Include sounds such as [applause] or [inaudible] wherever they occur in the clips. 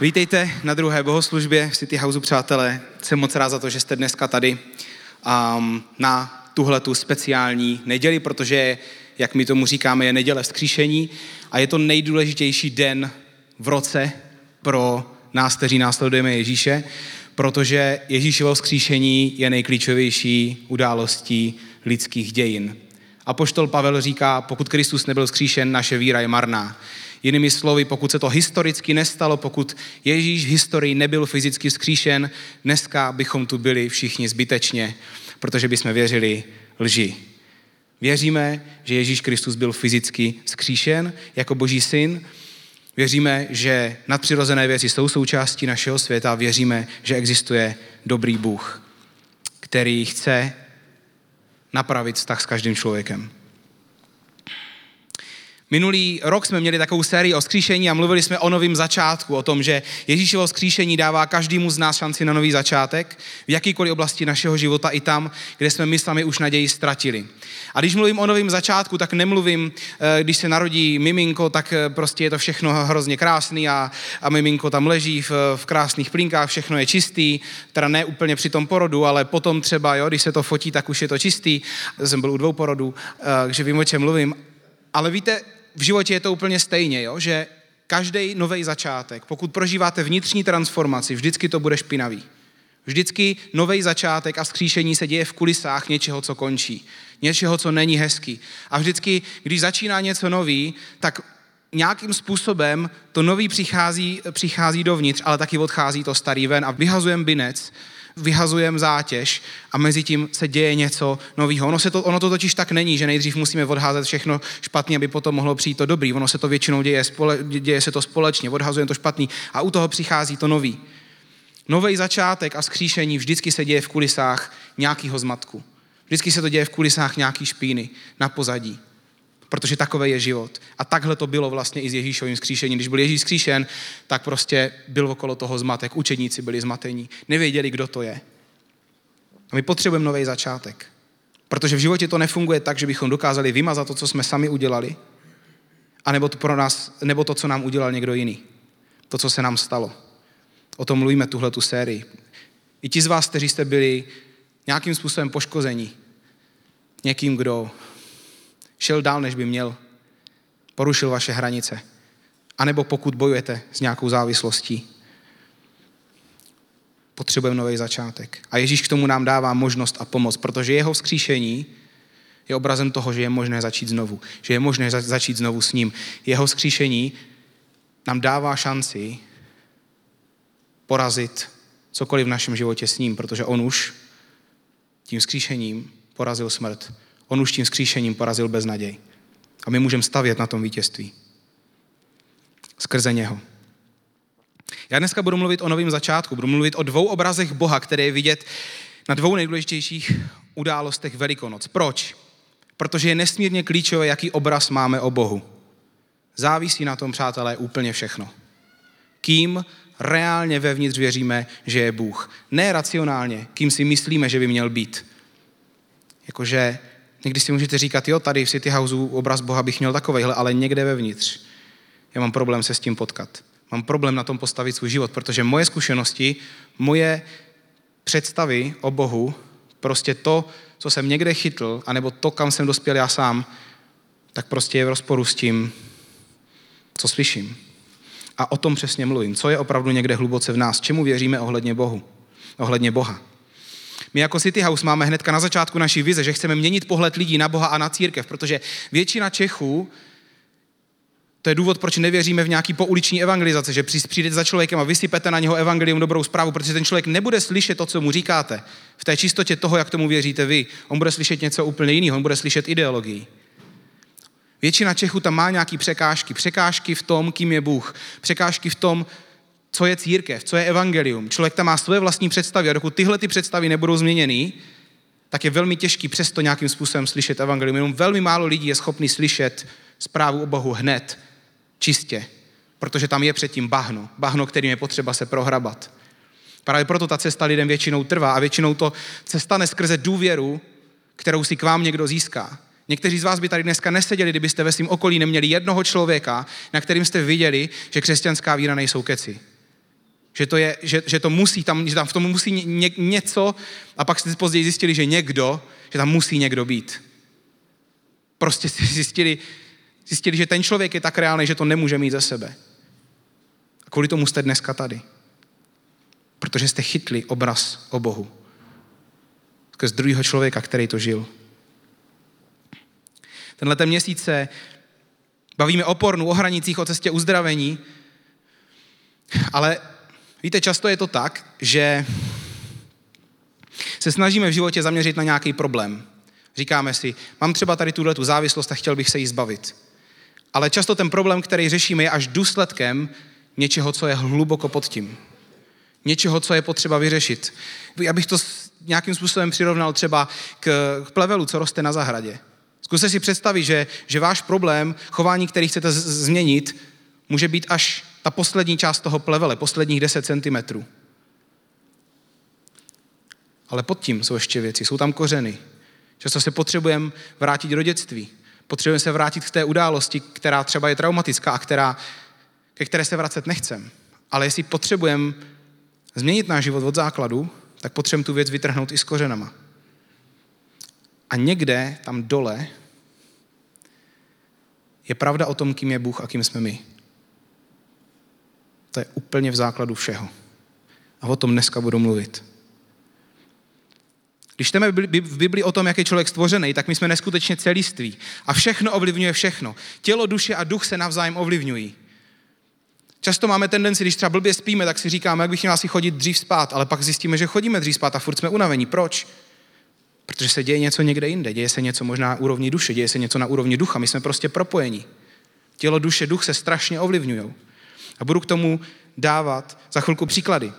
Vítejte na druhé bohoslužbě v City Houseu, přátelé. Jsem moc rád za to, že jste dneska tady um, na tuhle tu speciální neděli, protože, jak my tomu říkáme, je neděle vzkříšení a je to nejdůležitější den v roce pro nás, kteří následujeme Ježíše, protože Ježíšovo vzkříšení je nejklíčovější událostí lidských dějin. A poštol Pavel říká, pokud Kristus nebyl vzkříšen, naše víra je marná. Jinými slovy, pokud se to historicky nestalo, pokud Ježíš v historii nebyl fyzicky vzkříšen, dneska bychom tu byli všichni zbytečně, protože bychom věřili lži. Věříme, že Ježíš Kristus byl fyzicky vzkříšen jako boží syn, věříme, že nadpřirozené věci jsou součástí našeho světa, věříme, že existuje dobrý Bůh, který chce napravit vztah s každým člověkem. Minulý rok jsme měli takovou sérii o skříšení a mluvili jsme o novém začátku, o tom, že Ježíšovo skříšení dává každému z nás šanci na nový začátek v jakýkoliv oblasti našeho života i tam, kde jsme my sami už naději ztratili. A když mluvím o novém začátku, tak nemluvím, eh, když se narodí miminko, tak eh, prostě je to všechno hrozně krásný a, a miminko tam leží v, v krásných plínkách, všechno je čistý, teda ne úplně při tom porodu, ale potom třeba, jo, když se to fotí, tak už je to čistý. Jsem byl u dvou porodů, eh, takže vím, o čem mluvím. Ale víte, v životě je to úplně stejně, jo? že každý nový začátek, pokud prožíváte vnitřní transformaci, vždycky to bude špinavý. Vždycky nový začátek a vzkříšení se děje v kulisách něčeho, co končí. Něčeho, co není hezký. A vždycky, když začíná něco nový, tak nějakým způsobem to nový přichází, přichází dovnitř, ale taky odchází to starý ven a vyhazujeme binec vyhazujeme zátěž a mezi tím se děje něco nového. Ono, se to, ono to totiž tak není, že nejdřív musíme odházet všechno špatně, aby potom mohlo přijít to dobrý. Ono se to většinou děje, spole, děje se to společně, odhazujeme to špatný a u toho přichází to nový. Nový začátek a skříšení vždycky se děje v kulisách nějakého zmatku. Vždycky se to děje v kulisách nějaký špíny na pozadí protože takový je život. A takhle to bylo vlastně i s Ježíšovým skříšením. Když byl Ježíš skříšen, tak prostě byl okolo toho zmatek. Učedníci byli zmatení. Nevěděli, kdo to je. A my potřebujeme nový začátek. Protože v životě to nefunguje tak, že bychom dokázali vymazat to, co jsme sami udělali, a nebo to, pro nás, nebo to, co nám udělal někdo jiný. To, co se nám stalo. O tom mluvíme tuhle tu sérii. I ti z vás, kteří jste byli nějakým způsobem poškození někým, kdo šel dál, než by měl, porušil vaše hranice. A nebo pokud bojujete s nějakou závislostí, potřebujeme nový začátek. A Ježíš k tomu nám dává možnost a pomoc, protože jeho vzkříšení je obrazem toho, že je možné začít znovu. Že je možné začít znovu s ním. Jeho vzkříšení nám dává šanci porazit cokoliv v našem životě s ním, protože on už tím vzkříšením porazil smrt. On už tím skříšením porazil beznaděj. A my můžeme stavět na tom vítězství. Skrze něho. Já dneska budu mluvit o novém začátku. Budu mluvit o dvou obrazech Boha, které je vidět na dvou nejdůležitějších událostech Velikonoc. Proč? Protože je nesmírně klíčové, jaký obraz máme o Bohu. Závisí na tom, přátelé, úplně všechno. Kým reálně vevnitř věříme, že je Bůh. Ne racionálně, kým si myslíme, že by měl být. Jakože Někdy si můžete říkat, jo, tady v City Houseu obraz Boha bych měl takovejhle, ale někde vevnitř. Já mám problém se s tím potkat. Mám problém na tom postavit svůj život, protože moje zkušenosti, moje představy o Bohu, prostě to, co jsem někde chytl, anebo to, kam jsem dospěl já sám, tak prostě je v rozporu s tím, co slyším. A o tom přesně mluvím. Co je opravdu někde hluboce v nás? Čemu věříme ohledně Bohu? Ohledně Boha. My jako City House máme hnedka na začátku naší vize, že chceme měnit pohled lidí na Boha a na církev, protože většina Čechů, to je důvod, proč nevěříme v nějaký pouliční evangelizace, že přijdete za člověkem a vysypete na něho evangelium dobrou zprávu, protože ten člověk nebude slyšet to, co mu říkáte. V té čistotě toho, jak tomu věříte vy. On bude slyšet něco úplně jiného, on bude slyšet ideologii. Většina Čechů tam má nějaké překážky. Překážky v tom, kým je Bůh. Překážky v tom, co je církev, co je evangelium. Člověk tam má svoje vlastní představy a dokud tyhle ty představy nebudou změněny, tak je velmi těžký přesto nějakým způsobem slyšet evangelium. Jenom velmi málo lidí je schopný slyšet zprávu o Bohu hned, čistě, protože tam je předtím bahno, bahno, kterým je potřeba se prohrabat. Právě proto ta cesta lidem většinou trvá a většinou to cesta neskrze důvěru, kterou si k vám někdo získá. Někteří z vás by tady dneska neseděli, kdybyste ve svém okolí neměli jednoho člověka, na kterým jste viděli, že křesťanská víra nejsou keci Že to, je, že, že to musí, tam, že tam v tom musí ně, něco a pak jste později zjistili, že někdo, že tam musí někdo být. Prostě si zjistili, zjistili, že ten člověk je tak reálný, že to nemůže mít ze sebe. A kvůli tomu jste dneska tady. Protože jste chytli obraz o Bohu. Skrz druhého člověka, který to žil. Tenhle ten měsíc se bavíme o pornu, o hranicích, o cestě uzdravení, ale víte, často je to tak, že se snažíme v životě zaměřit na nějaký problém. Říkáme si, mám třeba tady tuhle tu závislost a chtěl bych se jí zbavit. Ale často ten problém, který řešíme, je až důsledkem něčeho, co je hluboko pod tím. Něčeho, co je potřeba vyřešit. Já bych to nějakým způsobem přirovnal třeba k plevelu, co roste na zahradě. Zkuste si představit, že, že váš problém, chování, který chcete z- změnit, může být až ta poslední část toho plevele, posledních 10 cm. Ale pod tím jsou ještě věci, jsou tam kořeny. Často se potřebujeme vrátit do dětství. Potřebujeme se vrátit k té události, která třeba je traumatická a která, ke které se vracet nechcem. Ale jestli potřebujeme změnit náš život od základu, tak potřebujeme tu věc vytrhnout i s kořenama. A někde tam dole je pravda o tom, kým je Bůh a kým jsme my. To je úplně v základu všeho. A o tom dneska budu mluvit. Když čteme v Biblii o tom, jak je člověk stvořený, tak my jsme neskutečně celiství. A všechno ovlivňuje všechno. Tělo, duše a duch se navzájem ovlivňují. Často máme tendenci, když třeba blbě spíme, tak si říkáme, jak bych měl asi chodit dřív spát, ale pak zjistíme, že chodíme dřív spát a furt jsme unavení. Proč? Protože se děje něco někde jinde, děje se něco možná na úrovni duše, děje se něco na úrovni ducha, my jsme prostě propojení. Tělo, duše, duch se strašně ovlivňují. A budu k tomu dávat za chvilku příklady.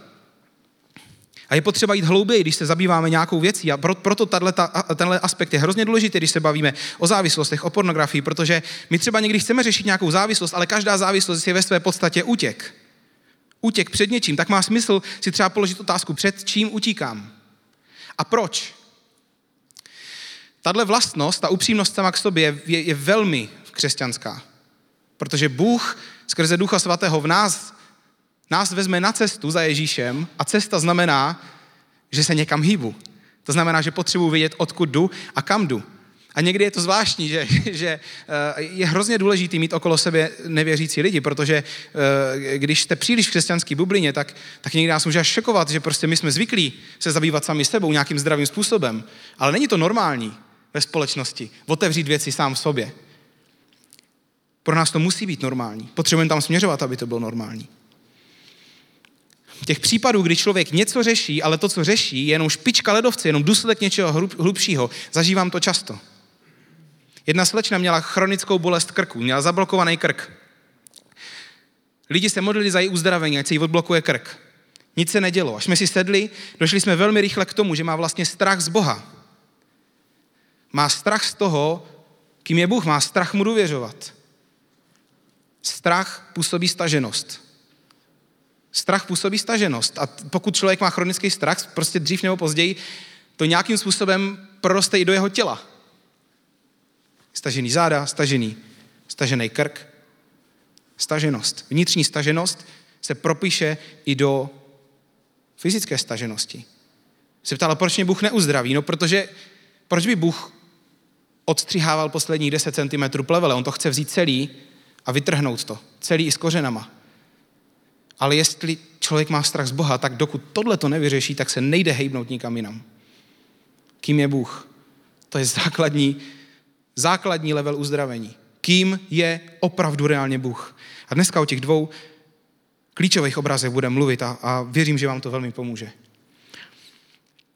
A je potřeba jít hlouběji, když se zabýváme nějakou věcí. A proto tato, tenhle aspekt je hrozně důležitý, když se bavíme o závislostech, o pornografii, protože my třeba někdy chceme řešit nějakou závislost, ale každá závislost je ve své podstatě útěk. Útěk před něčím. Tak má smysl si třeba položit otázku, před čím utíkám. A proč? Tahle vlastnost, ta upřímnost sama k sobě je, je, je velmi křesťanská. Protože Bůh skrze Ducha Svatého v nás, nás vezme na cestu za Ježíšem a cesta znamená, že se někam hýbu. To znamená, že potřebuji vědět, odkud jdu a kam jdu. A někdy je to zvláštní, že, [laughs] že eh, je hrozně důležitý mít okolo sebe nevěřící lidi, protože eh, když jste příliš v křesťanské bublině, tak, tak někdy nás může až šokovat, že prostě my jsme zvyklí se zabývat sami sebou nějakým zdravým způsobem. Ale není to normální ve společnosti otevřít věci sám v sobě. Pro nás to musí být normální. Potřebujeme tam směřovat, aby to bylo normální. Těch případů, kdy člověk něco řeší, ale to, co řeší, je jenom špička ledovce, jenom důsledek něčeho hlubšího, zažívám to často. Jedna slečna měla chronickou bolest krku, měla zablokovaný krk. Lidi se modlili za její uzdravení, ať se jí odblokuje krk. Nic se nedělo. Až jsme si sedli, došli jsme velmi rychle k tomu, že má vlastně strach z Boha. Má strach z toho, kým je Bůh, má strach mu důvěřovat. Strach působí staženost. Strach působí staženost. A pokud člověk má chronický strach, prostě dřív nebo později, to nějakým způsobem proroste i do jeho těla. Stažený záda, stažený, stažený krk, staženost. Vnitřní staženost se propíše i do fyzické staženosti. Se ptala, proč mě Bůh neuzdraví? No, protože proč by Bůh odstřihával posledních 10 cm plevele? On to chce vzít celý a vytrhnout to. Celý i s kořenama. Ale jestli člověk má strach z Boha, tak dokud tohle to nevyřeší, tak se nejde hejbnout nikam jinam. Kým je Bůh? To je základní, základní level uzdravení. Kým je opravdu reálně Bůh? A dneska o těch dvou klíčových obrazech budeme mluvit a, a věřím, že vám to velmi pomůže.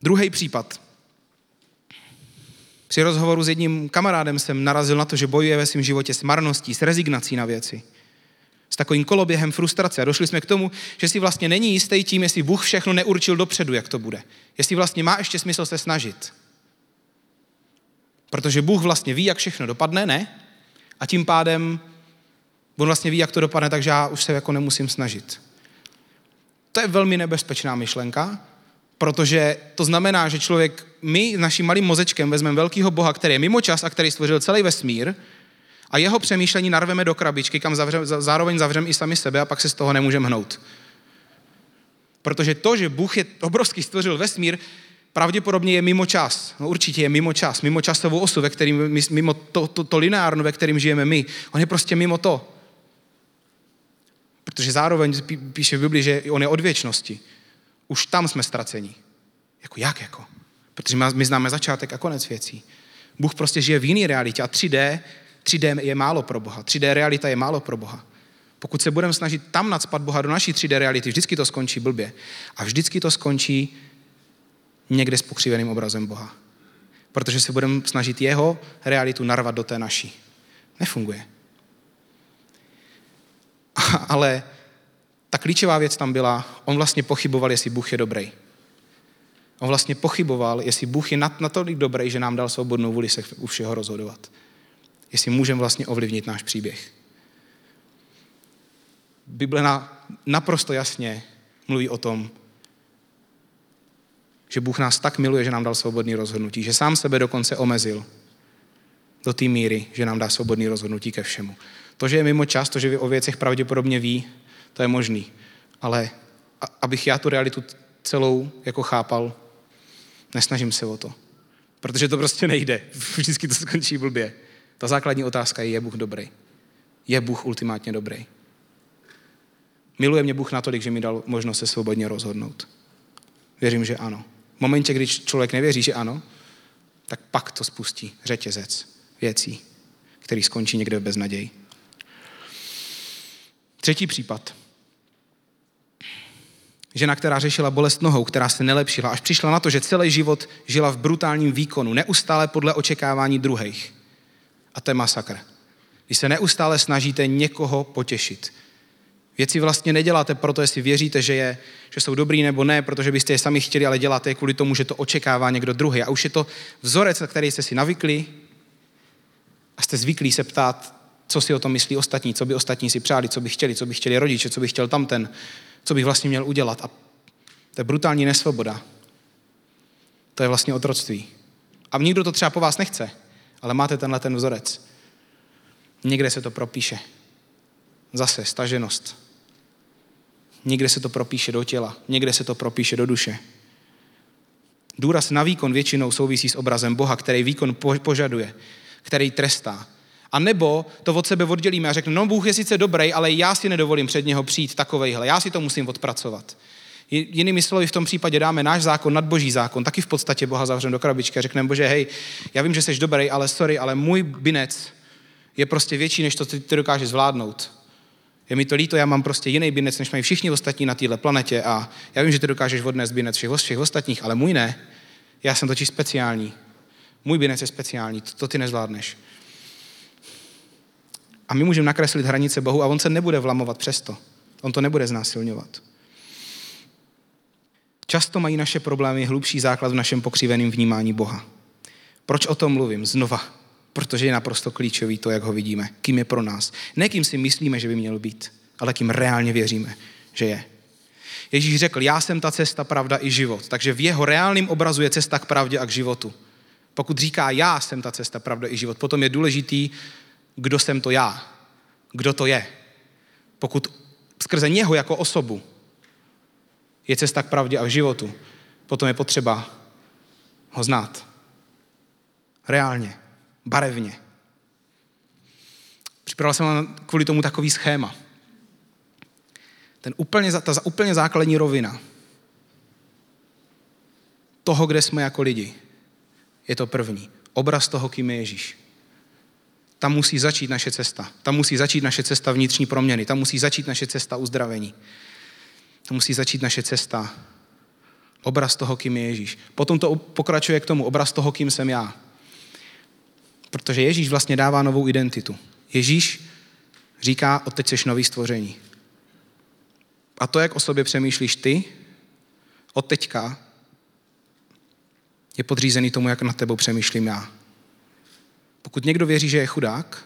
Druhý případ. Při rozhovoru s jedním kamarádem jsem narazil na to, že bojuje ve svém životě s marností, s rezignací na věci. S takovým koloběhem frustrace. A došli jsme k tomu, že si vlastně není jistý tím, jestli Bůh všechno neurčil dopředu, jak to bude. Jestli vlastně má ještě smysl se snažit. Protože Bůh vlastně ví, jak všechno dopadne, ne? A tím pádem on vlastně ví, jak to dopadne, takže já už se jako nemusím snažit. To je velmi nebezpečná myšlenka, protože to znamená, že člověk, my naším malým mozečkem vezmeme velkého Boha, který je mimo čas a který stvořil celý vesmír a jeho přemýšlení narveme do krabičky, kam zavřem, zároveň zavřeme i sami sebe a pak se z toho nemůžeme hnout. Protože to, že Bůh je obrovský stvořil vesmír, pravděpodobně je mimo čas. No určitě je mimo čas, mimo časovou osu, ve kterým, mimo to, to, to lineárno, ve kterým žijeme my. On je prostě mimo to. Protože zároveň píše v Biblii, že on je od věčnosti. Už tam jsme ztraceni. Jako jak jako? Protože my známe začátek a konec věcí. Bůh prostě žije v jiné realitě a 3D, 3D je málo pro Boha. 3D realita je málo pro Boha. Pokud se budeme snažit tam nadspat Boha do naší 3D reality, vždycky to skončí blbě. A vždycky to skončí někde s pokřiveným obrazem Boha. Protože se budeme snažit jeho realitu narvat do té naší. Nefunguje. [laughs] Ale ta klíčová věc tam byla, on vlastně pochyboval, jestli Bůh je dobrý. On vlastně pochyboval, jestli Bůh je natolik dobrý, že nám dal svobodnou vůli se u všeho rozhodovat. Jestli můžeme vlastně ovlivnit náš příběh. Bible na, naprosto jasně mluví o tom, že Bůh nás tak miluje, že nám dal svobodný rozhodnutí, že sám sebe dokonce omezil do té míry, že nám dá svobodný rozhodnutí ke všemu. To, že je mimo čas, to, že o věcech pravděpodobně ví, to je možný. Ale abych já tu realitu celou jako chápal, nesnažím se o to. Protože to prostě nejde. [laughs] Vždycky to skončí blbě. Ta základní otázka je, je Bůh dobrý? Je Bůh ultimátně dobrý? Miluje mě Bůh natolik, že mi dal možnost se svobodně rozhodnout. Věřím, že ano. V momentě, když člověk nevěří, že ano, tak pak to spustí řetězec věcí, který skončí někde bez naději. Třetí případ. Žena, která řešila bolest nohou, která se nelepšila, až přišla na to, že celý život žila v brutálním výkonu, neustále podle očekávání druhých. A to je masakr. Když se neustále snažíte někoho potěšit. Věci vlastně neděláte proto, jestli věříte, že, je, že jsou dobrý nebo ne, protože byste je sami chtěli, ale děláte je kvůli tomu, že to očekává někdo druhý. A už je to vzorec, na který jste si navykli a jste zvyklí se ptát, co si o tom myslí ostatní, co by ostatní si přáli, co by chtěli, co by chtěli rodiče, co by chtěl tamten, co bych vlastně měl udělat. A to je brutální nesvoboda. To je vlastně otroctví. A nikdo to třeba po vás nechce, ale máte tenhle ten vzorec. Někde se to propíše. Zase staženost. Někde se to propíše do těla, někde se to propíše do duše. Důraz na výkon většinou souvisí s obrazem Boha, který výkon požaduje, který trestá. A nebo to od sebe oddělíme a řekneme, no Bůh je sice dobrý, ale já si nedovolím před něho přijít takovejhle, já si to musím odpracovat. Jinými slovy, v tom případě dáme náš zákon nad boží zákon, taky v podstatě Boha zavřeme do krabičky a řekneme, bože, hej, já vím, že jsi dobrý, ale sorry, ale můj binec je prostě větší, než to, co ty dokážeš zvládnout. Je mi to líto, já mám prostě jiný binec, než mají všichni ostatní na této planetě a já vím, že ty dokážeš odnést binec všech, všech ostatních, ale můj ne. Já jsem totiž speciální. Můj binec je speciální, to, to ty nezvládneš. A my můžeme nakreslit hranice Bohu a on se nebude vlamovat přesto. On to nebude znásilňovat. Často mají naše problémy hlubší základ v našem pokřiveném vnímání Boha. Proč o tom mluvím? Znova. Protože je naprosto klíčový to, jak ho vidíme. Kým je pro nás. Ne kým si myslíme, že by měl být, ale kým reálně věříme, že je. Ježíš řekl, já jsem ta cesta, pravda i život. Takže v jeho reálném obrazu je cesta k pravdě a k životu. Pokud říká, já jsem ta cesta, pravda i život, potom je důležitý, kdo jsem to já. Kdo to je. Pokud skrze něho jako osobu je cesta k pravdě a k životu, potom je potřeba ho znát. Reálně barevně. Připravil jsem vám kvůli tomu takový schéma. Ten úplně, ta úplně základní rovina toho, kde jsme jako lidi, je to první. Obraz toho, kým je Ježíš. Tam musí začít naše cesta. Tam musí začít naše cesta vnitřní proměny. Tam musí začít naše cesta uzdravení. Tam musí začít naše cesta obraz toho, kým je Ježíš. Potom to pokračuje k tomu obraz toho, kým jsem já. Protože Ježíš vlastně dává novou identitu. Ježíš říká, od teď jsi nový stvoření. A to, jak o sobě přemýšlíš ty, od teďka, je podřízený tomu, jak nad tebou přemýšlím já. Pokud někdo věří, že je chudák,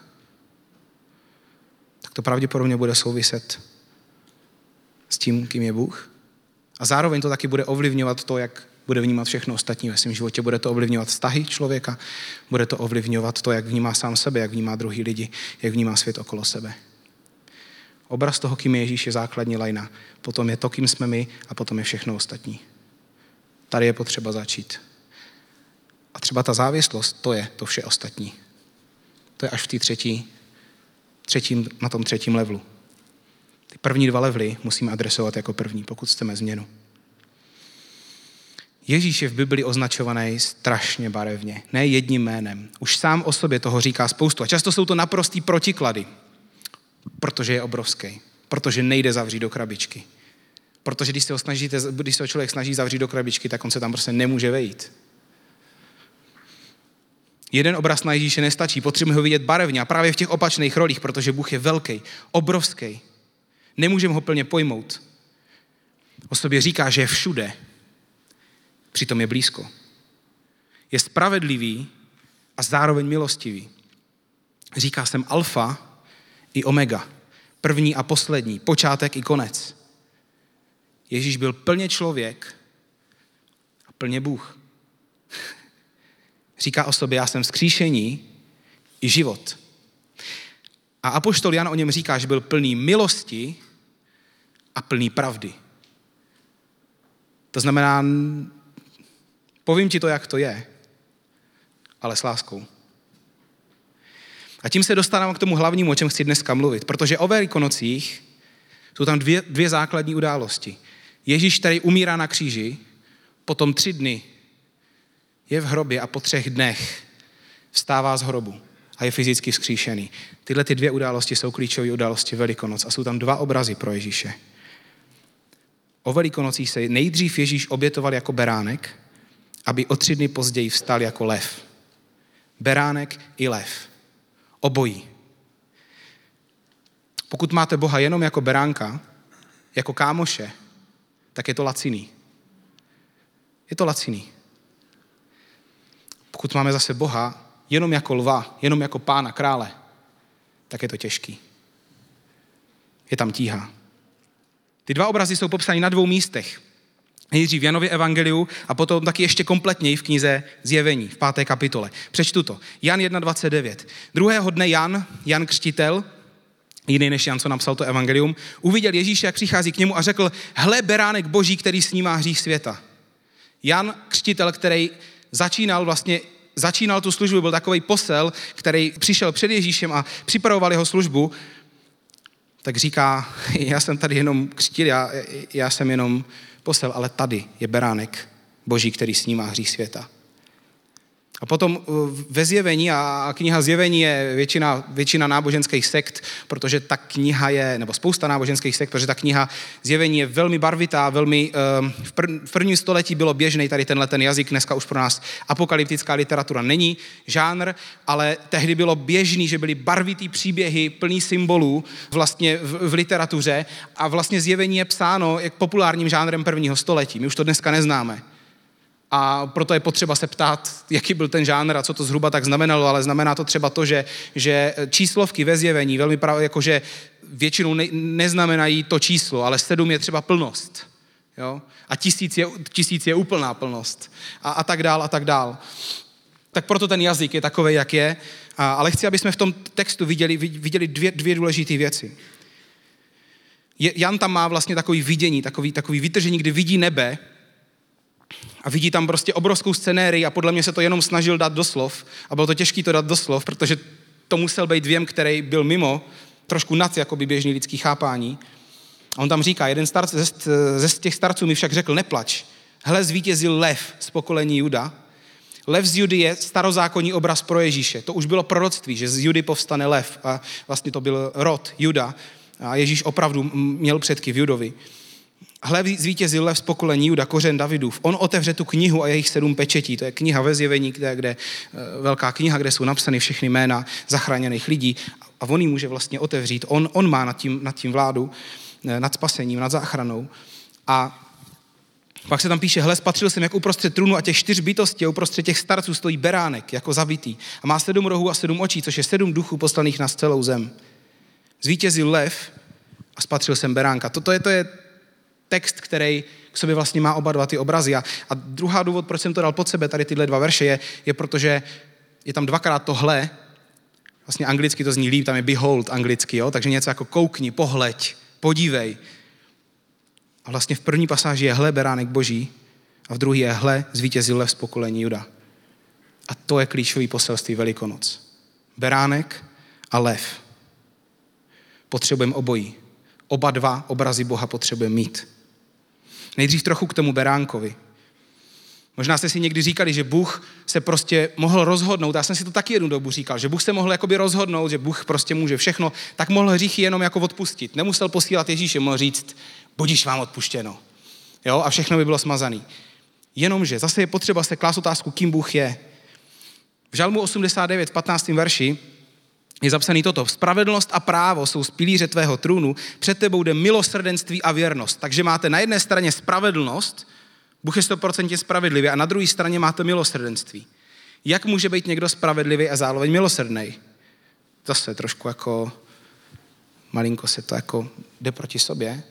tak to pravděpodobně bude souviset s tím, kým je Bůh. A zároveň to taky bude ovlivňovat to, jak bude vnímat všechno ostatní ve svém životě. Bude to ovlivňovat vztahy člověka, bude to ovlivňovat to, jak vnímá sám sebe, jak vnímá druhý lidi, jak vnímá svět okolo sebe. Obraz toho, kým je Ježíš, je základní lajna. Potom je to, kým jsme my a potom je všechno ostatní. Tady je potřeba začít. A třeba ta závislost, to je to vše ostatní. To je až v té třetí, třetím, na tom třetím levelu. Ty první dva levely musíme adresovat jako první, pokud chceme změnu. Ježíš je v Bibli označovaný strašně barevně, ne jedním jménem. Už sám o sobě toho říká spoustu. A často jsou to naprostý protiklady, protože je obrovský, protože nejde zavřít do krabičky. Protože když se ho, snažíte, když se ho člověk snaží zavřít do krabičky, tak on se tam prostě nemůže vejít. Jeden obraz na Ježíše nestačí, potřebujeme ho vidět barevně a právě v těch opačných rolích, protože Bůh je velký, obrovský. Nemůžeme ho plně pojmout. O sobě říká, že je všude, přitom je blízko. Je spravedlivý a zároveň milostivý. Říká jsem alfa i omega, první a poslední, počátek i konec. Ježíš byl plně člověk a plně Bůh. [laughs] Říká o sobě, já jsem vzkříšení i život. A apoštol Jan o něm říká, že byl plný milosti a plný pravdy. To znamená, povím ti to, jak to je, ale s láskou. A tím se dostávám k tomu hlavnímu, o čem chci dneska mluvit, protože o Velikonocích jsou tam dvě, dvě základní události. Ježíš, který umírá na kříži, potom tři dny je v hrobě a po třech dnech vstává z hrobu a je fyzicky vzkříšený. Tyhle ty dvě události jsou klíčové události Velikonoc a jsou tam dva obrazy pro Ježíše. O Velikonocích se nejdřív Ježíš obětoval jako beránek, aby o tři dny později vstal jako lev. Beránek i lev. Obojí. Pokud máte Boha jenom jako beránka, jako kámoše, tak je to laciný. Je to laciný. Pokud máme zase Boha jenom jako lva, jenom jako pána, krále, tak je to těžký. Je tam tíha. Ty dva obrazy jsou popsány na dvou místech. Nejdřív v Janově evangeliu a potom taky ještě kompletněji v knize Zjevení v páté kapitole. Přečtu to. Jan 1.29. Druhého dne Jan, Jan Křtitel, jiný než Jan, co napsal to evangelium, uviděl Ježíše, jak přichází k němu a řekl, hle beránek boží, který snímá hřích světa. Jan Křtitel, který začínal vlastně začínal tu službu, byl takový posel, který přišel před Ježíšem a připravoval jeho službu, tak říká, [laughs] já jsem tady jenom křtil, já, já jsem jenom posel, ale tady je beránek boží, který snímá hřích světa. A potom uh, ve zjevení, a kniha zjevení je většina, většina náboženských sekt, protože ta kniha je, nebo spousta náboženských sekt, protože ta kniha zjevení je velmi barvitá, velmi, um, v prvním století bylo běžný tady tenhle ten jazyk, dneska už pro nás apokalyptická literatura není žánr, ale tehdy bylo běžný, že byly barvitý příběhy, plný symbolů vlastně v, v literatuře a vlastně zjevení je psáno jak populárním žánrem prvního století. My už to dneska neznáme a proto je potřeba se ptát, jaký byl ten žánr a co to zhruba tak znamenalo, ale znamená to třeba to, že, že číslovky ve zjevení velmi právě jakože většinou ne, neznamenají to číslo, ale sedm je třeba plnost. Jo? A tisíc je, tisíc je úplná plnost. A, a tak dál, a tak dál. Tak proto ten jazyk je takový, jak je. A, ale chci, aby jsme v tom textu viděli, viděli dvě, dvě důležité věci. Jan tam má vlastně takový vidění, takový, takový vytržení, kdy vidí nebe a vidí tam prostě obrovskou scenérii a podle mě se to jenom snažil dát do slov. A bylo to těžké to dát do slov, protože to musel být věm, který byl mimo, trošku nad jakoby běžný lidský chápání. A on tam říká, jeden starc, ze, ze těch starců mi však řekl, neplač, hle zvítězil lev z pokolení Juda. Lev z Judy je starozákonní obraz pro Ježíše. To už bylo proroctví, že z Judy povstane lev. A vlastně to byl rod Juda. A Ježíš opravdu měl předky v Judovi. Hle, zvítězil lev z pokolení Juda, kořen Davidův. On otevře tu knihu a jejich sedm pečetí. To je kniha ve zjevení, kde, kde, eh, velká kniha, kde jsou napsány všechny jména zachráněných lidí. A on ji může vlastně otevřít. On, on má nad tím, nad tím vládu, eh, nad spasením, nad záchranou. A pak se tam píše, hle, spatřil jsem, jak uprostřed trůnu a těch čtyř bytostí a uprostřed těch starců stojí beránek, jako zabitý. A má sedm rohů a sedm očí, což je sedm duchů poslaných na celou zem. Zvítězil lev a spatřil jsem beránka. Toto je, to je text, který k sobě vlastně má oba dva ty obrazy. A, a druhá důvod, proč jsem to dal pod sebe, tady tyhle dva verše, je, je protože je tam dvakrát tohle Vlastně anglicky to zní líp, tam je behold anglicky, jo? takže něco jako koukni, pohleď, podívej. A vlastně v první pasáži je hle beránek boží a v druhé je hle zvítězil lev z pokolení Juda. A to je klíčový poselství Velikonoc. Beránek a lev. Potřebujeme obojí. Oba dva obrazy Boha potřebujeme mít. Nejdřív trochu k tomu beránkovi. Možná jste si někdy říkali, že Bůh se prostě mohl rozhodnout, já jsem si to taky jednu dobu říkal, že Bůh se mohl jakoby rozhodnout, že Bůh prostě může všechno, tak mohl hříchy jenom jako odpustit. Nemusel posílat Ježíše, mohl říct, budíš vám odpuštěno. Jo? A všechno by bylo smazaný. Jenomže zase je potřeba se klást otázku, kým Bůh je. V Žalmu 89, 15. verši je zapsaný toto. Spravedlnost a právo jsou z pilíře tvého trůnu, před tebou jde milosrdenství a věrnost. Takže máte na jedné straně spravedlnost, Bůh je 100% spravedlivý a na druhé straně máte milosrdenství. Jak může být někdo spravedlivý a zároveň milosrdný? Zase trošku jako, malinko se to jako jde proti sobě.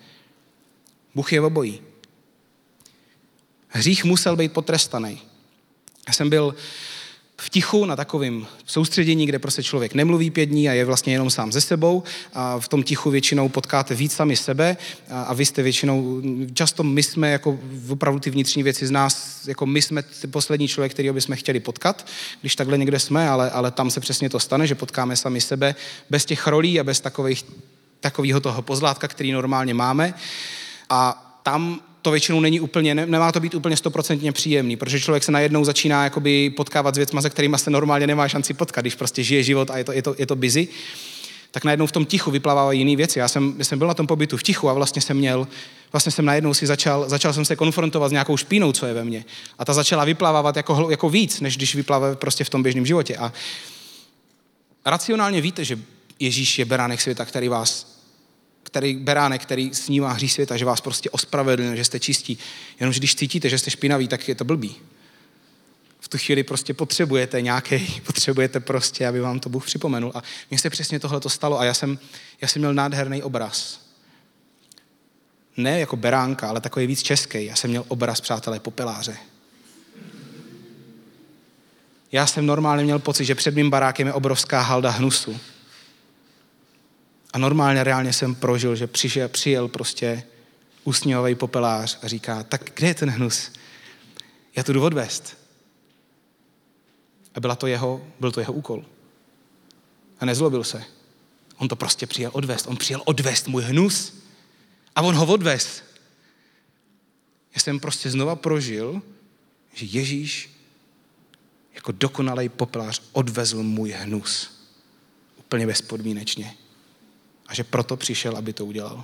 Bůh je v obojí. Hřích musel být potrestaný. Já jsem byl v tichu na takovém soustředění, kde prostě člověk nemluví pět dní a je vlastně jenom sám ze sebou. A v tom tichu většinou potkáte víc sami sebe a, a vy jste většinou, často my jsme jako opravdu ty vnitřní věci z nás, jako my jsme ty poslední člověk, který bychom chtěli potkat, když takhle někde jsme, ale, ale tam se přesně to stane, že potkáme sami sebe bez těch rolí a bez takových, takového toho pozlátka, který normálně máme. A tam to většinou není úplně, nemá to být úplně stoprocentně příjemný, protože člověk se najednou začíná jakoby potkávat s věcmi, se kterými se normálně nemá šanci potkat, když prostě žije život a je to, je to, je to busy, tak najednou v tom tichu vyplávají jiné věci. Já jsem, jsem byl na tom pobytu v tichu a vlastně jsem měl, vlastně jsem najednou si začal, začal jsem se konfrontovat s nějakou špínou, co je ve mně. A ta začala vyplávat jako, jako víc, než když vyplává prostě v tom běžném životě. A racionálně víte, že Ježíš je beránek světa, který vás který beránek, který snímá hří světa, že vás prostě ospravedlňuje, že jste čistí. Jenomže když cítíte, že jste špinaví, tak je to blbý. V tu chvíli prostě potřebujete nějaký, [laughs] potřebujete prostě, aby vám to Bůh připomenul. A mně se přesně tohle to stalo a já jsem, já jsem měl nádherný obraz. Ne jako beránka, ale takový víc český. Já jsem měl obraz, přátelé, popeláře. Já jsem normálně měl pocit, že před mým barákem je obrovská halda hnusu a normálně, reálně jsem prožil, že přišel, přijel prostě usměvavý popelář a říká, tak kde je ten hnus? Já tu jdu odvést. A byla to jeho, byl to jeho úkol. A nezlobil se. On to prostě přijel odvést. On přijel odvést můj hnus a on ho odvést. Já jsem prostě znova prožil, že Ježíš jako dokonalý popelář odvezl můj hnus. Úplně bezpodmínečně. A že proto přišel, aby to udělal.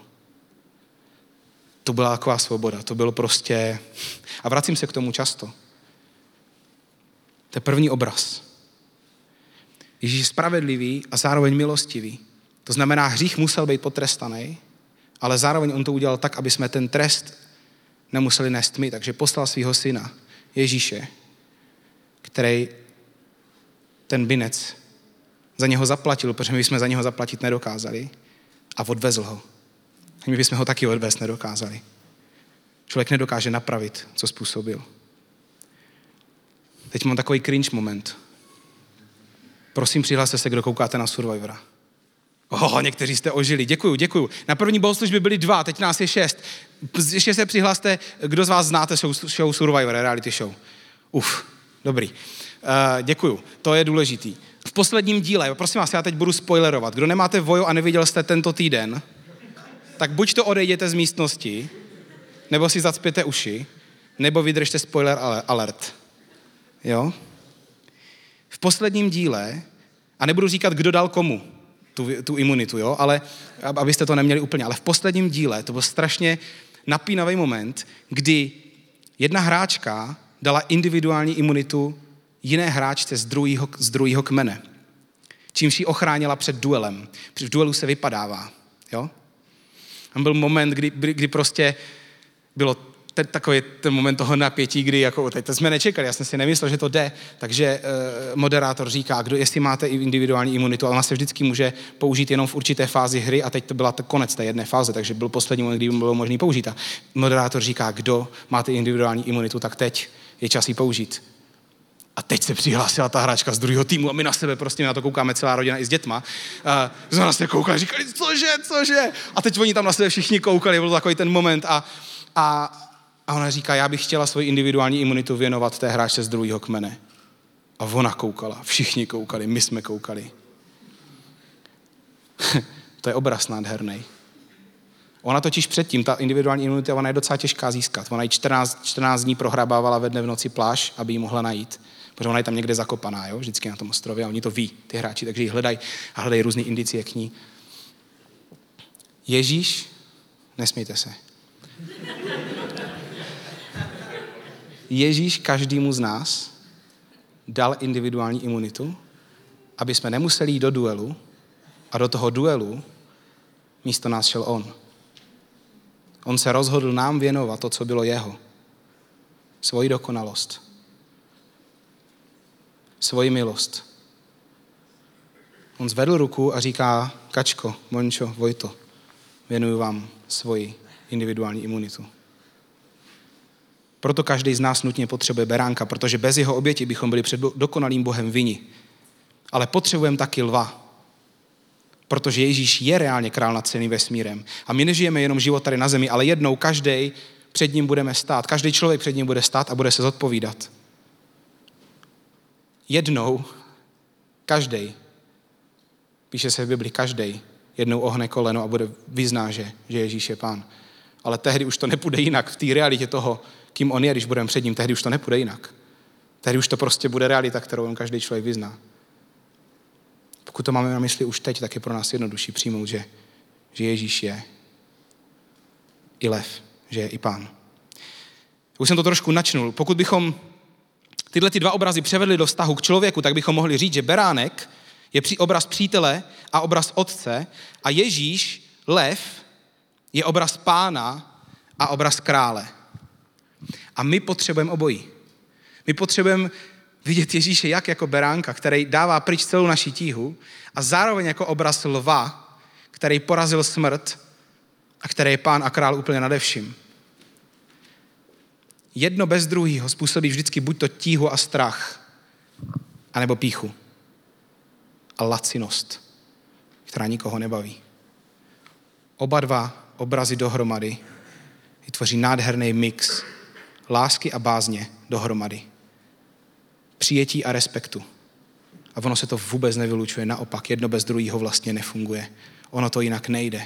To byla taková svoboda. To bylo prostě... A vracím se k tomu často. To je první obraz. Ježíš je spravedlivý a zároveň milostivý. To znamená, hřích musel být potrestaný, ale zároveň on to udělal tak, aby jsme ten trest nemuseli nést my. Takže poslal svého syna, Ježíše, který ten binec za něho zaplatil, protože my jsme za něho zaplatit nedokázali a odvezl ho. A my bychom ho taky odvést nedokázali. Člověk nedokáže napravit, co způsobil. Teď mám takový cringe moment. Prosím, přihlaste se, kdo koukáte na Survivora. Oh, někteří jste ožili. Děkuju, děkuju. Na první bohoslužbě byli dva, teď nás je šest. Ještě se přihlaste, kdo z vás znáte show, show Survivor, reality show. Uf, dobrý. Uh, děkuju, to je důležitý. V posledním díle, prosím vás, já teď budu spoilerovat. Kdo nemáte Vojo a neviděl jste tento týden, tak buď to odejděte z místnosti, nebo si zacpěte uši, nebo vydržte spoiler alert. Jo? V posledním díle, a nebudu říkat, kdo dal komu tu, tu imunitu, jo? ale abyste to neměli úplně, ale v posledním díle to byl strašně napínavý moment, kdy jedna hráčka dala individuální imunitu jiné hráčce z druhého, z druhého kmene. Čímž ji ochránila před duelem. V duelu se vypadává. Jo? Tam byl moment, kdy, kdy prostě bylo ten, takový ten moment toho napětí, kdy jako, teď to jsme nečekali, já jsem si nemyslel, že to jde, takže e, moderátor říká, kdo, jestli máte individuální imunitu, ale ona se vždycky může použít jenom v určité fázi hry a teď to byla to konec té jedné fáze, takže byl poslední moment, kdy bylo možný použít. A moderátor říká, kdo máte individuální imunitu, tak teď je čas ji použít. A teď se přihlásila ta hráčka z druhého týmu a my na sebe prostě na to koukáme celá rodina i s dětma. Jsme na sebe koukali, říkali, cože, cože. A teď oni tam na sebe všichni koukali, byl takový ten moment a, a, a ona říká, já bych chtěla svoji individuální imunitu věnovat té hráčce z druhého kmene. A ona koukala, všichni koukali, my jsme koukali. [laughs] to je obraz nádherný. Ona totiž předtím, ta individuální imunita, ona je docela těžká získat. Ona ji 14, 14 dní prohrabávala ve dne v noci pláž, aby ji mohla najít. Protože ona je tam někde zakopaná, jo? vždycky na tom ostrově a oni to ví, ty hráči, takže ji hledají a hledají různé indicie k ní. Ježíš, nesmíte se. Ježíš každému z nás dal individuální imunitu, aby jsme nemuseli jít do duelu a do toho duelu místo nás šel on. On se rozhodl nám věnovat to, co bylo jeho. Svoji dokonalost. Svoji milost. On zvedl ruku a říká, Kačko, Mončo, Vojto, věnuju vám svoji individuální imunitu. Proto každý z nás nutně potřebuje beránka, protože bez jeho oběti bychom byli před dokonalým Bohem vini. Ale potřebujeme taky lva, protože Ježíš je reálně král nad celým vesmírem. A my nežijeme jenom život tady na zemi, ale jednou každý před ním budeme stát. Každý člověk před ním bude stát a bude se zodpovídat. Jednou každý, píše se v Bibli, každý jednou ohne koleno a bude vyzná, že, že Ježíš je pán. Ale tehdy už to nepůjde jinak v té realitě toho, kým on je, když budeme před ním, tehdy už to nepůjde jinak. Tehdy už to prostě bude realita, kterou on každý člověk vyzná. Pokud to máme na mysli už teď, tak je pro nás jednodušší přijmout, že, že Ježíš je i lev, že je i pán. Už jsem to trošku načnul. Pokud bychom tyhle ty dva obrazy převedli do vztahu k člověku, tak bychom mohli říct, že beránek je obraz přítele a obraz otce a Ježíš, lev, je obraz pána a obraz krále. A my potřebujeme obojí. My potřebujeme vidět Ježíše jak jako beránka, který dává pryč celou naši tíhu a zároveň jako obraz lva, který porazil smrt a který je pán a král úplně nade vším. Jedno bez druhého způsobí vždycky buď to tíhu a strach, anebo píchu a lacinost, která nikoho nebaví. Oba dva obrazy dohromady vytvoří nádherný mix lásky a bázně dohromady přijetí a respektu. A ono se to vůbec nevylučuje, naopak, jedno bez druhého vlastně nefunguje. Ono to jinak nejde.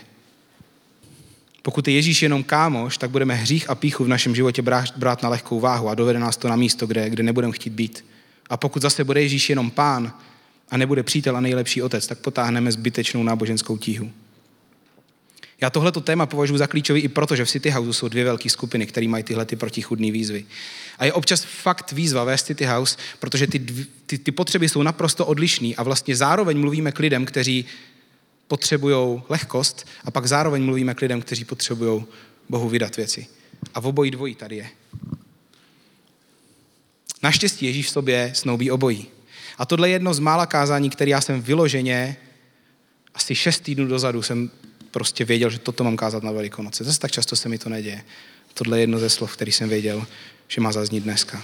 Pokud je Ježíš jenom kámoš, tak budeme hřích a píchu v našem životě brát na lehkou váhu a dovede nás to na místo, kde, kde nebudeme chtít být. A pokud zase bude Ježíš jenom pán a nebude přítel a nejlepší otec, tak potáhneme zbytečnou náboženskou tíhu. Já tohleto téma považuji za klíčový i proto, že v City House jsou dvě velké skupiny, které mají tyhle ty protichudné výzvy. A je občas fakt výzva ve City House, protože ty, ty, ty potřeby jsou naprosto odlišné a vlastně zároveň mluvíme k lidem, kteří potřebují lehkost a pak zároveň mluvíme k lidem, kteří potřebují Bohu vydat věci. A v obojí dvojí tady je. Naštěstí Ježíš v sobě snoubí obojí. A tohle je jedno z mála kázání, které já jsem vyloženě asi šest týdnů dozadu jsem prostě věděl, že toto mám kázat na Velikonoce. Zase tak často se mi to neděje. Tohle je jedno ze slov, který jsem věděl, že má zaznít dneska.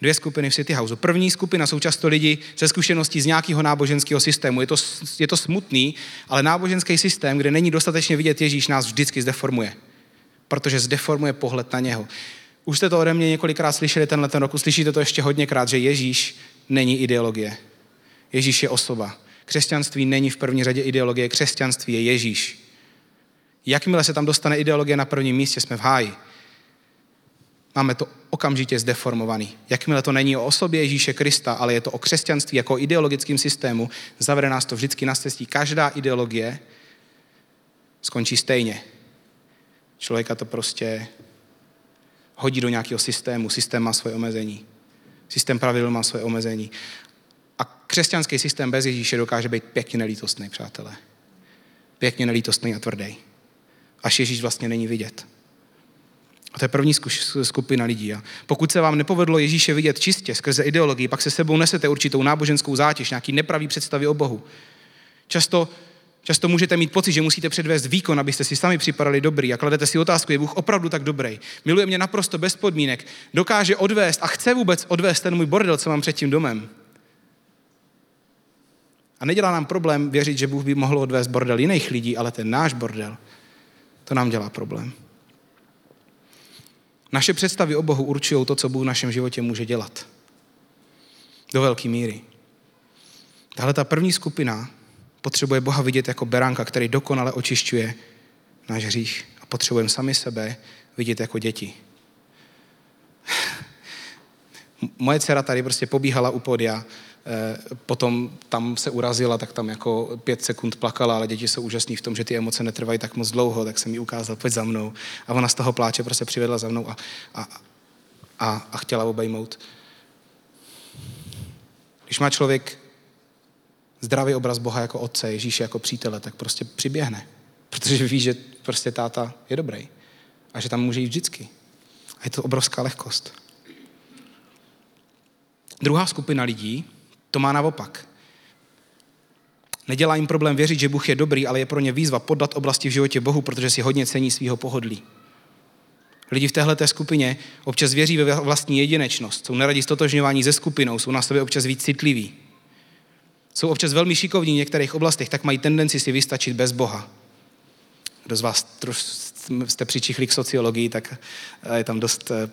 Dvě skupiny v City Houseu. První skupina jsou často lidi se zkušeností z nějakého náboženského systému. Je to, je to smutný, ale náboženský systém, kde není dostatečně vidět Ježíš, nás vždycky zdeformuje. Protože zdeformuje pohled na něho. Už jste to ode mě několikrát slyšeli tenhle ten rok, slyšíte to ještě hodněkrát, že Ježíš není ideologie. Ježíš je osoba. Křesťanství není v první řadě ideologie, křesťanství je Ježíš. Jakmile se tam dostane ideologie na prvním místě, jsme v háji. Máme to okamžitě zdeformovaný. Jakmile to není o osobě Ježíše Krista, ale je to o křesťanství jako o ideologickém systému, zavede nás to vždycky na cestí. Každá ideologie skončí stejně. Člověka to prostě hodí do nějakého systému. Systém má svoje omezení. Systém pravidel má svoje omezení. A křesťanský systém bez Ježíše dokáže být pěkně nelítostný, přátelé. Pěkně nelítostný a tvrdý. Až Ježíš vlastně není vidět. A to je první skupina lidí. A pokud se vám nepovedlo Ježíše vidět čistě skrze ideologii, pak se sebou nesete určitou náboženskou zátěž, nějaký nepravý představy o Bohu. Často Často můžete mít pocit, že musíte předvést výkon, abyste si sami připadali dobrý a kladete si otázku, je Bůh opravdu tak dobrý. Miluje mě naprosto bez podmínek, dokáže odvést a chce vůbec odvést ten můj bordel, co mám před tím domem. A nedělá nám problém věřit, že Bůh by mohl odvést bordel jiných lidí, ale ten náš bordel, to nám dělá problém. Naše představy o Bohu určují to, co Bůh v našem životě může dělat. Do velké míry. Tahle ta první skupina potřebuje Boha vidět jako beránka, který dokonale očišťuje náš hřích. A potřebujeme sami sebe vidět jako děti. [sighs] Moje dcera tady prostě pobíhala u podia, potom tam se urazila, tak tam jako pět sekund plakala, ale děti jsou úžasný v tom, že ty emoce netrvají tak moc dlouho, tak jsem jí ukázal, pojď za mnou. A ona z toho pláče prostě přivedla za mnou a, a, a, a chtěla obejmout. Když má člověk zdravý obraz Boha jako otce, Ježíše jako přítele, tak prostě přiběhne. Protože ví, že prostě táta je dobrý. A že tam může jít vždycky. A je to obrovská lehkost. Druhá skupina lidí to má naopak. Nedělá jim problém věřit, že Bůh je dobrý, ale je pro ně výzva poddat oblasti v životě Bohu, protože si hodně cení svého pohodlí. Lidi v téhle skupině občas věří ve vlastní jedinečnost, jsou neradi stotožňování ze skupinou, jsou na sebe občas víc citliví jsou občas velmi šikovní v některých oblastech, tak mají tendenci si vystačit bez Boha. Kdo z vás jste přičichli k sociologii, tak eh, je tam dost, eh,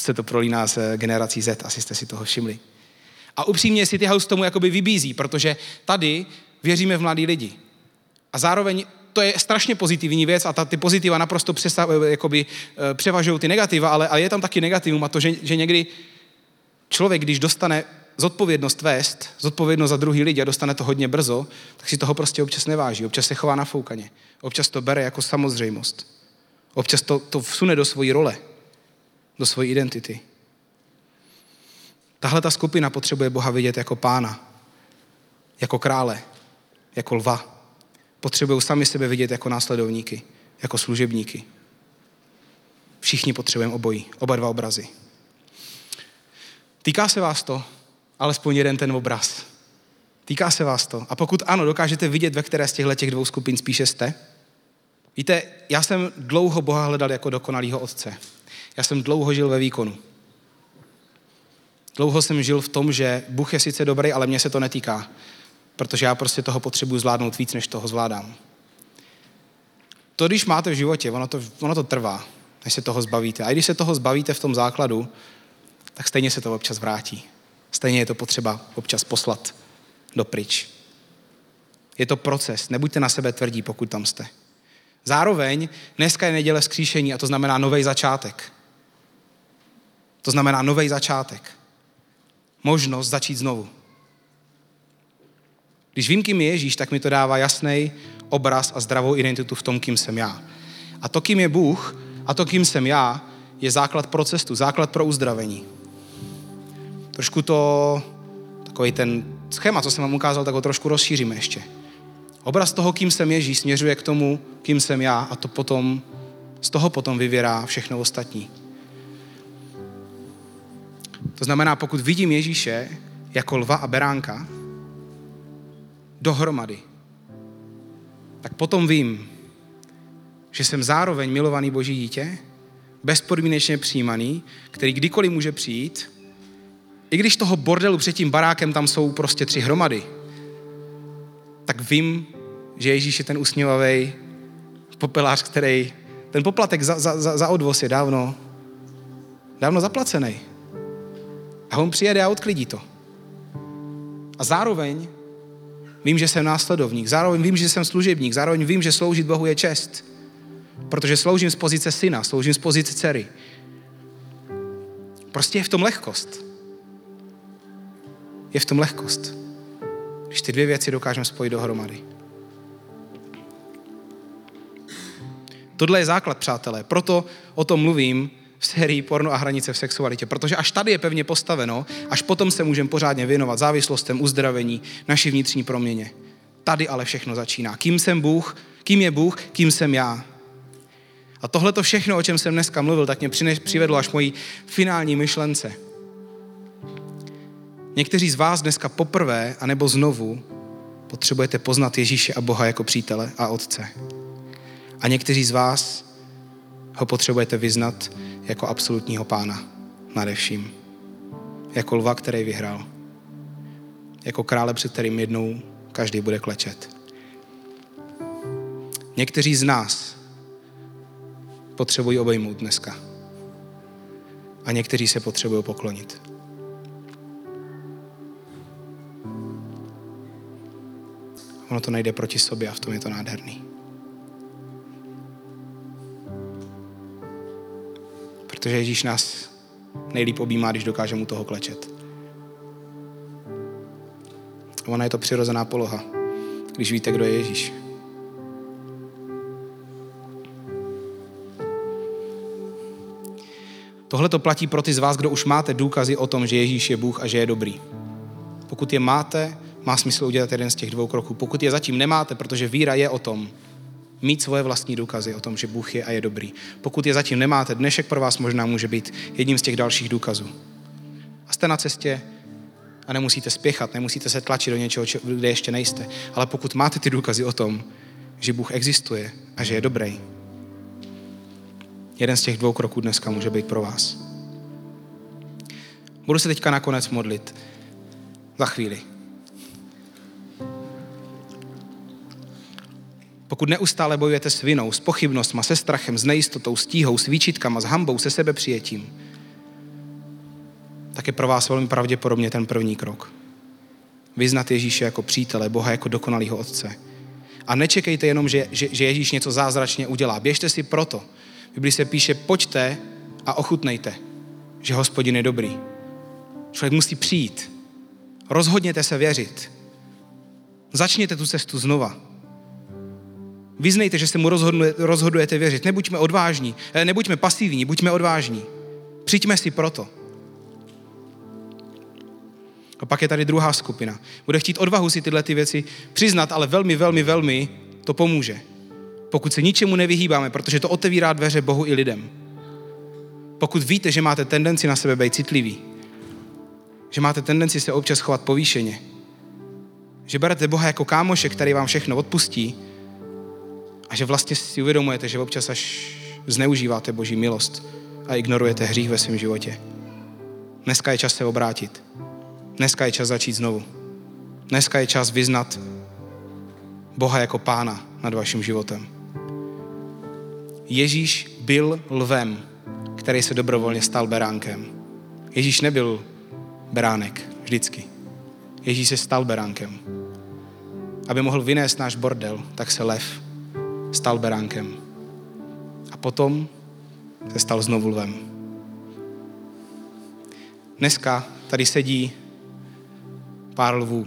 se to prolíná s eh, generací Z, asi jste si toho všimli. A upřímně City House tomu jakoby vybízí, protože tady věříme v mladý lidi. A zároveň to je strašně pozitivní věc a ta, ty pozitiva naprosto přesa, jakoby, převažují ty negativa, ale, ale je tam taky negativum a to, že, že někdy člověk, když dostane zodpovědnost vést, zodpovědnost za druhý lidi a dostane to hodně brzo, tak si toho prostě občas neváží. Občas se chová nafoukaně. Občas to bere jako samozřejmost. Občas to, to vsune do svojí role, do svojí identity. Tahle ta skupina potřebuje Boha vidět jako pána, jako krále, jako lva. Potřebují sami sebe vidět jako následovníky, jako služebníky. Všichni potřebujeme obojí, oba dva obrazy. Týká se vás to? alespoň jeden ten obraz. Týká se vás to. A pokud ano, dokážete vidět, ve které z těchto těch dvou skupin spíše jste? Víte, já jsem dlouho Boha hledal jako dokonalýho otce. Já jsem dlouho žil ve výkonu. Dlouho jsem žil v tom, že Bůh je sice dobrý, ale mě se to netýká. Protože já prostě toho potřebuji zvládnout víc, než toho zvládám. To, když máte v životě, ono to, ono to trvá, než se toho zbavíte. A když se toho zbavíte v tom základu, tak stejně se to občas vrátí. Stejně je to potřeba občas poslat do pryč. Je to proces. Nebuďte na sebe tvrdí, pokud tam jste. Zároveň dneska je neděle skříšení a to znamená nový začátek. To znamená nový začátek. Možnost začít znovu. Když vím, kým je Ježíš, tak mi to dává jasný obraz a zdravou identitu v tom, kým jsem já. A to, kým je Bůh a to, kým jsem já, je základ pro cestu, základ pro uzdravení trošku to, takový ten schéma, co jsem vám ukázal, tak ho trošku rozšíříme ještě. Obraz toho, kým jsem Ježíš, směřuje k tomu, kým jsem já a to potom, z toho potom vyvěrá všechno ostatní. To znamená, pokud vidím Ježíše jako lva a beránka dohromady, tak potom vím, že jsem zároveň milovaný boží dítě, bezpodmínečně přijímaný, který kdykoliv může přijít i když toho bordelu před tím barákem tam jsou prostě tři hromady, tak vím, že Ježíš je ten usměvavý popelář, který ten poplatek za, za, za odvoz je dávno, dávno zaplacený. A on přijede a odklidí to. A zároveň vím, že jsem následovník, zároveň vím, že jsem služebník, zároveň vím, že sloužit Bohu je čest. Protože sloužím z pozice syna, sloužím z pozice dcery. Prostě je v tom lehkost je v tom lehkost. Když ty dvě věci dokážeme spojit dohromady. Tohle je základ, přátelé. Proto o tom mluvím v sérii Porno a hranice v sexualitě. Protože až tady je pevně postaveno, až potom se můžeme pořádně věnovat závislostem, uzdravení, naší vnitřní proměně. Tady ale všechno začíná. Kým jsem Bůh, kým je Bůh, kým jsem já. A tohle to všechno, o čem jsem dneska mluvil, tak mě přivedlo až mojí finální myšlence. Někteří z vás dneska poprvé, anebo znovu, Potřebujete poznat Ježíše a Boha jako přítele a Otce. A někteří z vás ho potřebujete vyznat jako absolutního pána nade vším. Jako lva, který vyhrál. Jako krále, před kterým jednou každý bude klečet. Někteří z nás potřebují obejmout dneska. A někteří se potřebují poklonit. Ono to nejde proti sobě a v tom je to nádherný. Protože Ježíš nás nejlíp objímá, když dokáže mu toho klečet. A ona je to přirozená poloha, když víte, kdo je Ježíš. Tohle to platí pro ty z vás, kdo už máte důkazy o tom, že Ježíš je Bůh a že je dobrý. Pokud je máte, má smysl udělat jeden z těch dvou kroků. Pokud je zatím nemáte, protože víra je o tom, mít svoje vlastní důkazy o tom, že Bůh je a je dobrý. Pokud je zatím nemáte, dnešek pro vás možná může být jedním z těch dalších důkazů. A jste na cestě a nemusíte spěchat, nemusíte se tlačit do něčeho, kde ještě nejste. Ale pokud máte ty důkazy o tom, že Bůh existuje a že je dobrý, jeden z těch dvou kroků dneska může být pro vás. Budu se teďka nakonec modlit. Za chvíli. Pokud neustále bojujete s vinou, s pochybnostma, se strachem, s nejistotou, s tíhou, s výčitkama, s hambou, se sebepřijetím, tak je pro vás velmi pravděpodobně ten první krok. Vyznat Ježíše jako přítele, Boha jako dokonalého Otce. A nečekejte jenom, že, že, že Ježíš něco zázračně udělá. Běžte si proto. V Biblii se píše, pojďte a ochutnejte, že hospodin je dobrý. Člověk musí přijít. Rozhodněte se věřit. Začněte tu cestu znova. Vyznejte, že se mu rozhodujete věřit. Nebuďme odvážní, eh, nebuďme pasivní, buďme odvážní. Přijďme si proto. A pak je tady druhá skupina. Bude chtít odvahu si tyhle ty věci přiznat, ale velmi, velmi, velmi to pomůže. Pokud se ničemu nevyhýbáme, protože to otevírá dveře Bohu i lidem. Pokud víte, že máte tendenci na sebe být citlivý, že máte tendenci se občas chovat povýšeně, že berete Boha jako kámoše, který vám všechno odpustí, a že vlastně si uvědomujete, že občas až zneužíváte Boží milost a ignorujete hřích ve svém životě. Dneska je čas se obrátit. Dneska je čas začít znovu. Dneska je čas vyznat Boha jako pána nad vaším životem. Ježíš byl lvem, který se dobrovolně stal beránkem. Ježíš nebyl beránek vždycky. Ježíš se stal beránkem. Aby mohl vynést náš bordel, tak se lev stal beránkem. A potom se stal znovu lvem. Dneska tady sedí pár lvů.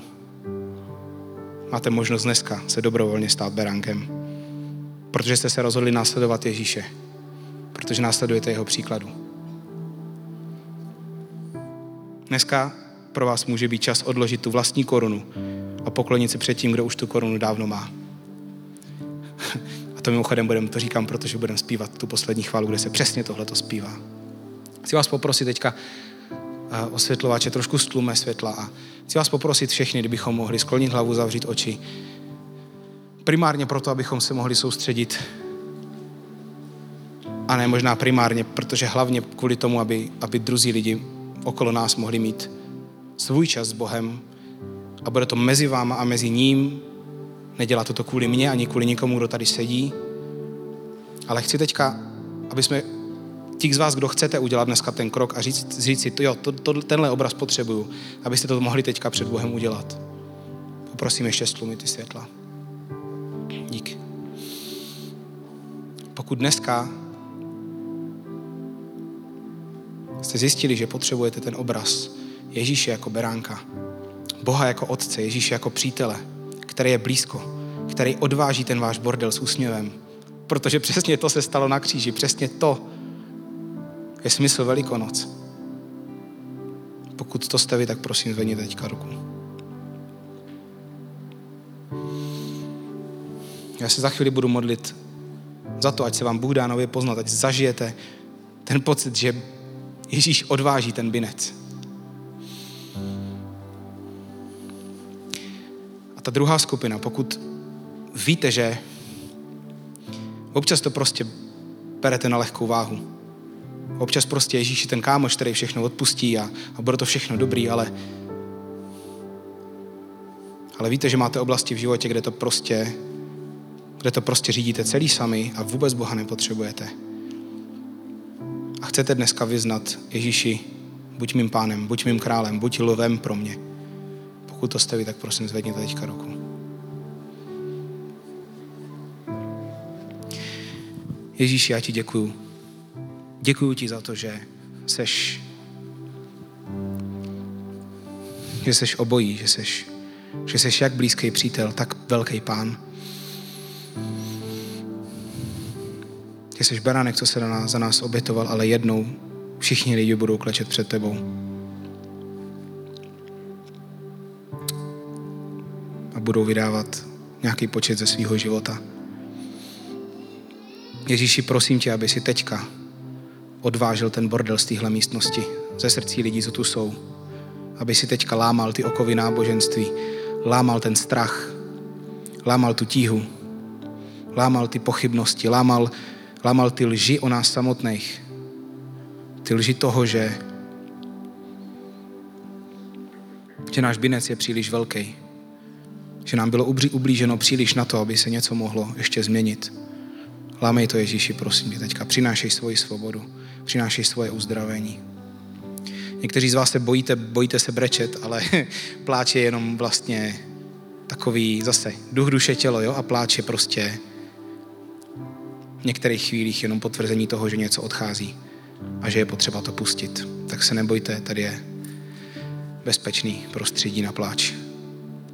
Máte možnost dneska se dobrovolně stát beránkem. Protože jste se rozhodli následovat Ježíše. Protože následujete jeho příkladu. Dneska pro vás může být čas odložit tu vlastní korunu a poklonit se před tím, kdo už tu korunu dávno má to mimochodem budeme, to říkám, protože budeme zpívat tu poslední chválu, kde se přesně tohle to zpívá. Chci vás poprosit teďka eh, osvětlovače, trošku stlume světla a chci vás poprosit všechny, kdybychom mohli sklonit hlavu, zavřít oči. Primárně proto, abychom se mohli soustředit a ne možná primárně, protože hlavně kvůli tomu, aby, aby druzí lidi okolo nás mohli mít svůj čas s Bohem a bude to mezi váma a mezi ním Nedělá to kvůli mně ani kvůli nikomu, kdo tady sedí. Ale chci teďka, aby jsme ti z vás, kdo chcete udělat dneska ten krok a říct, říct si, jo, to, to, tenhle obraz potřebuju, abyste to mohli teďka před Bohem udělat. Poprosím ještě stlumit ty světla. Díky. Pokud dneska jste zjistili, že potřebujete ten obraz Ježíše jako beránka, Boha jako otce, Ježíše jako přítele, který je blízko, který odváží ten váš bordel s úsměvem. Protože přesně to se stalo na kříži, přesně to je smysl Velikonoc. Pokud to jste vy, tak prosím zvedněte teďka ruku. Já se za chvíli budu modlit za to, ať se vám Bůh dá nově poznat, ať zažijete ten pocit, že Ježíš odváží ten binec ta druhá skupina, pokud víte, že občas to prostě berete na lehkou váhu. Občas prostě Ježíš ten kámoš, který všechno odpustí a, a bude to všechno dobrý, ale ale víte, že máte oblasti v životě, kde to prostě kde to prostě řídíte celý sami a vůbec Boha nepotřebujete. A chcete dneska vyznat Ježíši, buď mým pánem, buď mým králem, buď lovem pro mě. Pokud to jste vy, tak prosím zvedněte teďka ruku. Ježíši, já ti děkuju. Děkuju ti za to, že seš že seš obojí, že seš, že seš jak blízký přítel, tak velký pán. Že jsi beránek, co se nás, za nás obětoval, ale jednou všichni lidi budou klečet před tebou. Budou vydávat nějaký počet ze svého života. Ježíši, prosím tě, aby si teďka odvážil ten bordel z téhle místnosti, ze srdcí lidí, co tu jsou. Aby si teďka lámal ty okovy náboženství, lámal ten strach, lámal tu tíhu, lámal ty pochybnosti, lámal lámal ty lži o nás samotných. Ty lži toho, že, že náš binec je příliš velký. Že nám bylo ublíženo příliš na to, aby se něco mohlo ještě změnit. Lámej to Ježíši, prosím tě teďka. Přinášej svoji svobodu. Přinášej svoje uzdravení. Někteří z vás se bojíte, bojíte se brečet, ale [laughs] pláč je jenom vlastně takový zase duch, duše, tělo, jo? A pláč je prostě v některých chvílích jenom potvrzení toho, že něco odchází a že je potřeba to pustit. Tak se nebojte, tady je bezpečný prostředí na pláč,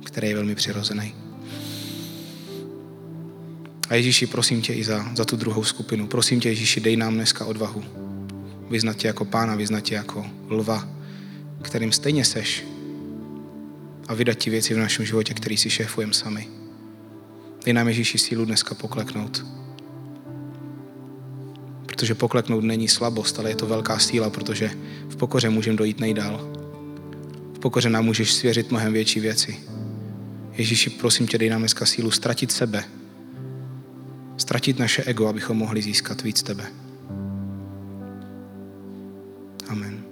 který je velmi přirozený. A Ježíši, prosím tě i za, za tu druhou skupinu. Prosím tě, Ježíši, dej nám dneska odvahu. Vyznat tě jako pána, vyznat tě jako lva, kterým stejně seš. A vydat ti věci v našem životě, který si šéfujeme sami. Dej nám Ježíši sílu dneska pokleknout protože pokleknout není slabost, ale je to velká síla, protože v pokoře můžeme dojít nejdál. V pokoře nám můžeš svěřit mnohem větší věci. Ježíši, prosím tě, dej nám dneska sílu ztratit sebe, ztratit naše ego, abychom mohli získat víc tebe. Amen.